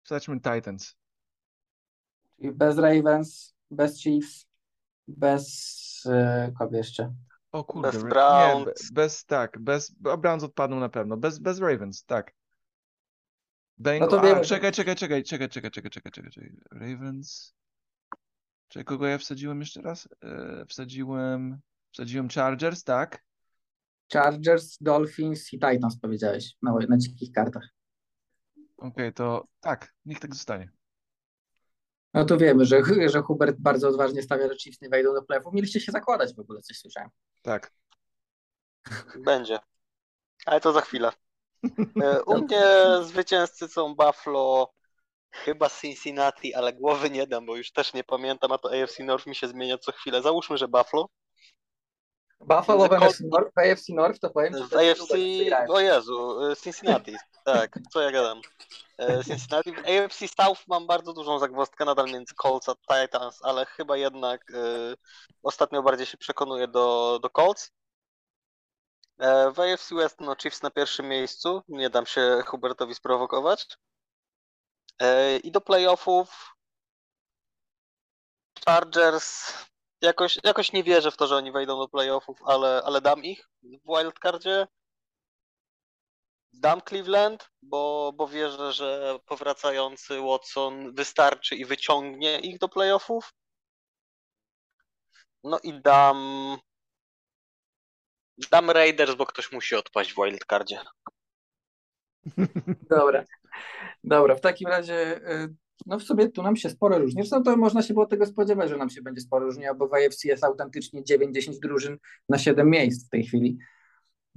Wsadźmy Titans. Czyli bez Ravens, bez Chiefs, bez yy, kogo jeszcze? O kurde, bez Browns. Nie, bez, tak, bez, Browns odpadną na pewno, bez, bez Ravens, tak. Bang, no to. Czekaj, czekaj, czekaj, czekaj, czekaj, czekaj, czekaj, czekaj, Ravens. Czekaj, kogo ja wsadziłem jeszcze raz? Yy, wsadziłem, wsadziłem Chargers, tak? Chargers, Dolphins i Titans powiedziałeś na, na dzikich kartach. Okej, okay, to tak, niech tak zostanie. No to wiemy, że, że Hubert bardzo odważnie stawia, że Chiefs nie wejdą do playoffów. Mieliście się zakładać w ogóle, coś słyszałem. Tak. Będzie. Ale to za chwilę. E, U mnie zwycięzcy są Buffalo, chyba Cincinnati, ale głowy nie dam, bo już też nie pamiętam, a to AFC North mi się zmienia co chwilę. Załóżmy, że Buffalo. Buffalo w NFC North, w AFC North to powiem W AFC, o Jezu, Cincinnati, tak, co ja gadam. E, Cincinnati, w AFC South mam bardzo dużą zagwozdkę nadal między Colts a Titans, ale chyba jednak e, ostatnio bardziej się przekonuję do, do Colts. E, W AFC West no Chiefs na pierwszym miejscu, nie dam się Hubertowi sprowokować. I do playoffów Chargers, jakoś, jakoś nie wierzę w to, że oni wejdą do playoffów, ale, ale dam ich w wildcardzie. Dam Cleveland, bo, bo wierzę, że powracający Watson wystarczy i wyciągnie ich do playoffów. No i dam. Dam Raiders, bo ktoś musi odpaść w wildcardzie. Dobra. Dobra, w takim razie, y, no w sobie tu nam się sporo różni. Zresztą to można się było tego spodziewać, że nam się będzie sporo różniło, bo w AFC jest autentycznie 9-10 drużyn na 7 miejsc w tej chwili.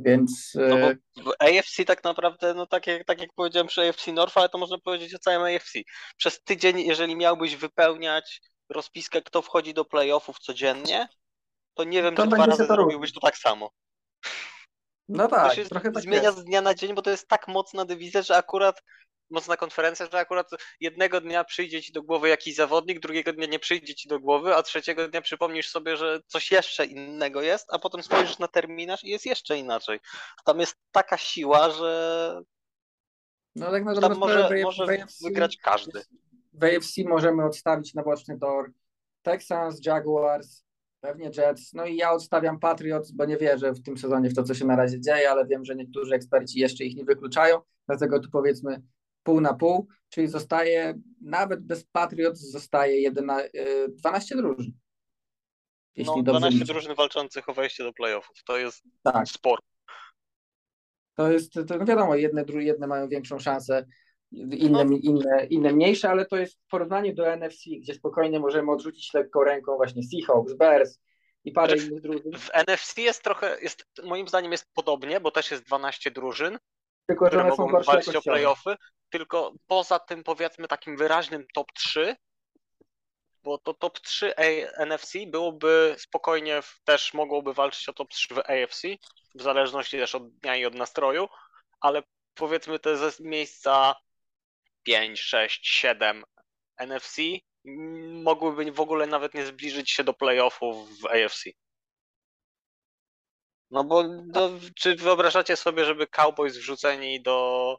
Więc No bo w AFC tak naprawdę, no tak jak, tak jak powiedziałem przy AFC North, ale to można powiedzieć o całym AFC. Przez tydzień, jeżeli miałbyś wypełniać rozpiskę, kto wchodzi do playoffów codziennie, to nie wiem, To czy dwa razy to zrobiłbyś to tak samo. No To tak, się trochę tak zmienia jest. z dnia na dzień, bo to jest tak mocna dywizja, że akurat mocna konferencja, że akurat jednego dnia przyjdzie ci do głowy jakiś zawodnik, drugiego dnia nie przyjdzie ci do głowy, a trzeciego dnia przypomnisz sobie, że coś jeszcze innego jest, a potem spojrzysz na terminarz i jest jeszcze inaczej. Tam jest taka siła, że No tak na tam może, w- może w wygrać każdy. W AFC możemy odstawić na boczny tor Texans, Jaguars, pewnie Jets. No i ja odstawiam Patriots, bo nie wierzę w tym sezonie w to, co się na razie dzieje, ale wiem, że niektórzy eksperci jeszcze ich nie wykluczają. Dlatego tu powiedzmy pół na pół, czyli zostaje, nawet bez Patriots zostaje jedyna, y, 12 drużyn. Jeśli No, dobrze 12 liczę. drużyn walczących o wejście do playoffów. To jest Tak, sporo. to jest, to, no wiadomo, jedne, jedne mają większą szansę, inne, inne, inne mniejsze, ale to jest w porównaniu do NFC, gdzie spokojnie możemy odrzucić lekką ręką właśnie Seahawks, Bears i parę Znaczy, innych drużyn. W NFC jest trochę, jest, moim zdaniem jest podobnie, bo też jest 12 drużyn, Tylko, że które one są mogą walczyć o playoffy, tylko poza tym powiedzmy takim wyraźnym top 3, bo to top 3 A- NFC byłoby spokojnie, w- też mogłoby walczyć o top 3 w AFC, w zależności też od dnia i od nastroju, ale powiedzmy te ze miejsca 5, 6, 7 NFC mogłyby w ogóle nawet nie zbliżyć się do playoffów w AFC. No bo no, czy wyobrażacie sobie, żeby Cowboys wrzuceni do,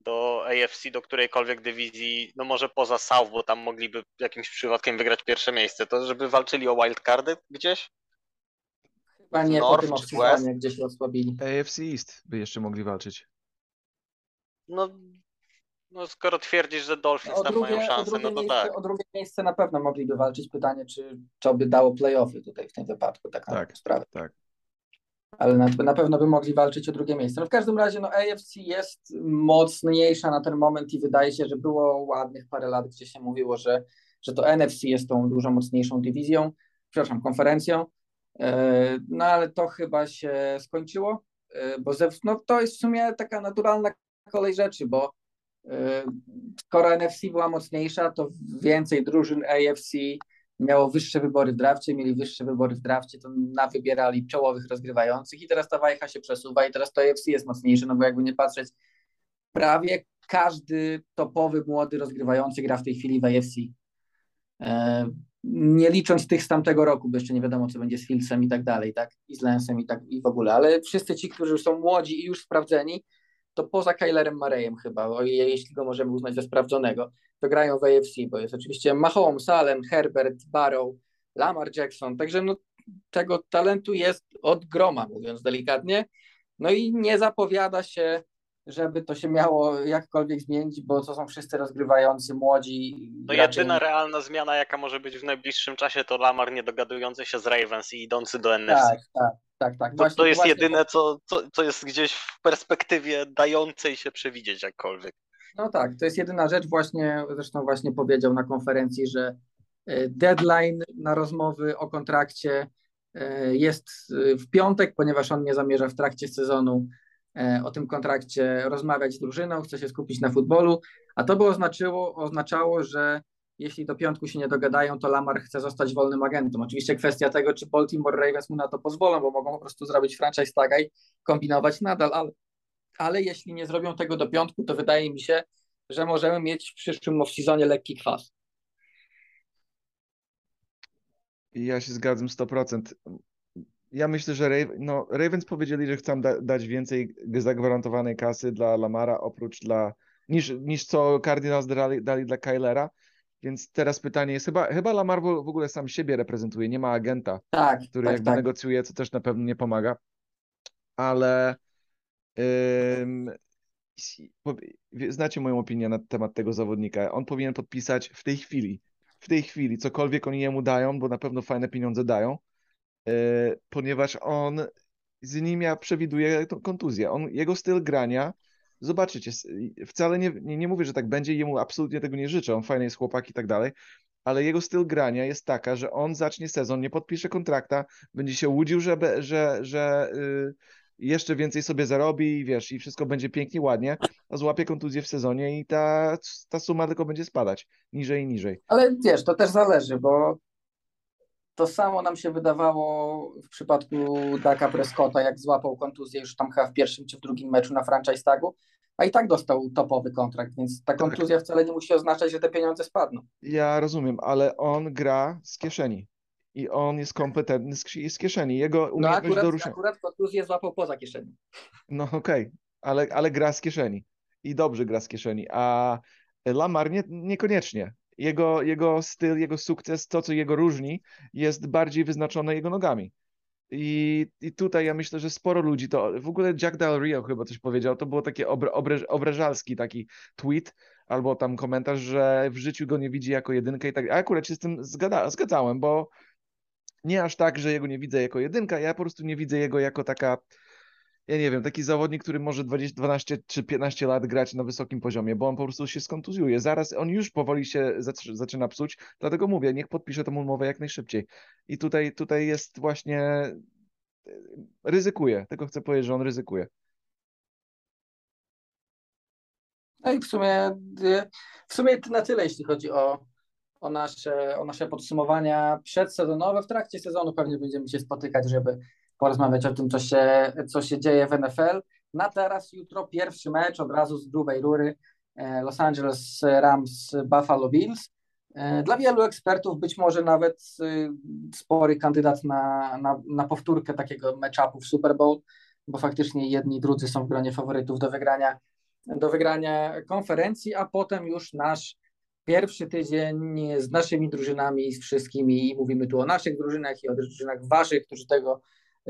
do AFC, do którejkolwiek dywizji, no może poza South, bo tam mogliby jakimś przypadkiem wygrać pierwsze miejsce, to żeby walczyli o wildcardy gdzieś? Chyba nie po North tym czy off-seasonie, gdzie się osłabili. AFC East by jeszcze mogli walczyć. No, no skoro twierdzisz, że Dolphins tam drugie, mają szansę, no to miejsce, tak. o drugie miejsce na pewno mogliby walczyć. Pytanie, czy to by dało playoffy tutaj w tym wypadku, tak Tak, sprawę. tak. Ale na, na pewno by mogli walczyć o drugie miejsce. No w każdym razie no AFC jest mocniejsza na ten moment i wydaje się, że było ładnych parę lat, gdzie się mówiło, że, że to NFC jest tą dużo mocniejszą dywizją, przepraszam, konferencją. E, No ale to chyba się skończyło, e, bo ze, no, to jest w sumie taka naturalna kolej rzeczy, bo skoro NFC była mocniejsza, to więcej drużyn AFC miało wyższe wybory w drafcie, mieli wyższe wybory w drafcie, to na wybierali czołowych rozgrywających i teraz ta wajcha się przesuwa i teraz to AFC jest mocniejsze, no bo jakby nie patrzeć, prawie każdy topowy młody rozgrywający gra w tej chwili w AFC. E, nie licząc tych z tamtego roku, bo jeszcze nie wiadomo, co będzie z Filcem i tak dalej, tak, i z Lensem i tak i w ogóle, ale wszyscy ci, którzy są młodzi i już sprawdzeni, to poza Kylerem Marejem chyba, o, je- jeśli go możemy uznać za sprawdzonego, to grają w AFC, bo jest oczywiście Mahomes, Allen, Herbert, Barrow, Lamar Jackson, także no, tego talentu jest od groma, mówiąc delikatnie, no i nie zapowiada się, żeby to się miało jakkolwiek zmienić, bo to są wszyscy rozgrywający, młodzi. No jedyna realna zmiana, jaka może być w najbliższym czasie, to Lamar nie dogadujący się z Ravens i idący do NFC. Tak, tak, tak, tak. To, Właśnie- to jest właśnie jedyne, co, co, co jest gdzieś w perspektywie dającej się przewidzieć jakkolwiek. No tak, to jest jedyna rzecz właśnie, zresztą właśnie powiedział na konferencji, że e, deadline na rozmowy o kontrakcie e, jest e, w piątek, ponieważ on nie zamierza w trakcie sezonu o tym kontrakcie rozmawiać z drużyną, chce się skupić na futbolu, a to by oznaczyło, oznaczało, że jeśli do piątku się nie dogadają, to Lamar chce zostać wolnym agentem. Oczywiście kwestia tego, czy Baltimore Ravens mu na to pozwolą, bo mogą po prostu zrobić franchise taga i kombinować nadal, ale ale jeśli nie zrobią tego do piątku, to wydaje mi się, że możemy mieć w przyszłym off-seasonie lekki kwas. Ja się zgadzam 100%. Ja myślę, że Rav no, Ravens powiedzieli, że chcą da dać więcej zagwarantowanej kasy dla Lamara oprócz dla niż, niż co Cardinals dali, dali dla Kylera. Więc teraz pytanie jest, chyba, chyba Lamar w, ogóle sam siebie reprezentuje, nie ma agenta, Tak, który tak, jakby tak. negocjuje, co też na pewno nie pomaga. Ale wie- znacie moją opinię na temat tego zawodnika. On powinien podpisać w tej chwili, w tej chwili, cokolwiek oni jemu dają, bo na pewno fajne pieniądze dają, yy, ponieważ on z nim ja przewiduję tą kontuzję. On, jego styl grania, zobaczycie, wcale nie, nie, nie mówię, że tak będzie jemu absolutnie tego nie życzę, on fajny jest chłopak i tak dalej, ale jego styl grania jest taka, że on zacznie sezon, nie podpisze kontrakta, będzie się łudził, że, że, że yy, jeszcze więcej sobie zarobi, i wiesz, i wszystko będzie pięknie, ładnie, a złapie kontuzję w sezonie i ta, ta suma tylko będzie spadać niżej i niżej. Ale wiesz, to też zależy, bo to samo nam się wydawało w przypadku Daka Prescotta, jak złapał kontuzję już tam chyba w pierwszym czy w drugim meczu na franchise tagu, a i tak dostał topowy kontrakt, więc ta kontuzja wcale nie musi oznaczać, że te pieniądze spadną. Ja rozumiem, ale on gra z kieszeni i on jest kompetentny z, kie- z kieszeni. Jego No umiejętność akurat, do ruszenia. akurat kontuzję złapał poza kieszenią. No okej, ale, ale gra z kieszeni i dobrze gra z kieszeni, a Lamar nie, niekoniecznie. Jego, jego styl, jego sukces, to co jego różni, jest bardziej wyznaczone jego nogami. I, I tutaj ja myślę, że sporo ludzi to. W ogóle Jack Del Rio chyba coś powiedział. To było takie obra, obraż, obrażalski taki tweet albo tam komentarz, że w życiu go nie widzi jako jedynkę i tak. A akurat się z tym zgadzałem, bo nie aż tak, że jego nie widzę jako jedynka, ja po prostu nie widzę jego jako taka ja nie wiem, taki zawodnik, który może 20, 12 czy 15 lat grać na wysokim poziomie, bo on po prostu się skontuzjuje. Zaraz on już powoli się zac- zaczyna psuć, dlatego mówię, niech podpisze tą umowę jak najszybciej. I tutaj, tutaj jest właśnie e, ryzykuje, tylko chcę powiedzieć, że on ryzykuje. No i w sumie, y, w sumie na tyle, jeśli chodzi o, o, nasze, o nasze podsumowania przedsezonowe. W trakcie sezonu pewnie będziemy się spotykać, żeby porozmawiać o tym, co się, co się dzieje w NFL. Na teraz, jutro pierwszy mecz od razu z grubej rury e, Los Angeles Rams Buffalo Bills. E, Dla wielu ekspertów być może nawet y, spory kandydat na, na, na powtórkę takiego mecz-upu w Super Bowl, bo faktycznie jedni i drudzy są w gronie faworytów do wygrania do wygrania konferencji, a potem już nasz pierwszy tydzień z naszymi drużynami, z wszystkimi i mówimy tu o naszych drużynach i o drużynach waszych, którzy tego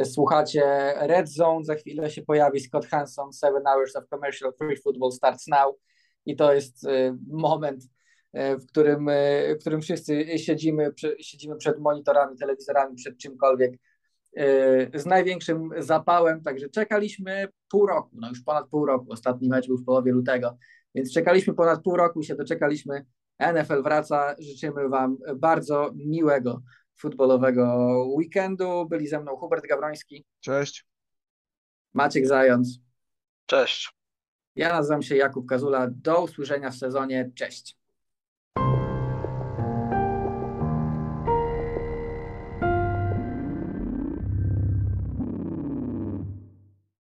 słuchacie. Red Zone za chwilę się pojawi, Scott Hanson, Seven Hours of Commercial Free Football starts now. I to jest y, moment, y, w którym, y, w którym wszyscy siedzimy, siedzimy przed monitorami, telewizorami, przed czymkolwiek z największym zapałem, także czekaliśmy pół roku, no już ponad pół roku, ostatni mecz był w połowie lutego, więc czekaliśmy ponad pół roku się doczekaliśmy, NFL wraca, życzymy Wam bardzo miłego futbolowego weekendu, byli ze mną Hubert Gawroński, Cześć. Maciek Zając, Cześć. ja nazywam się Jakub Kazula, do usłyszenia w sezonie, cześć.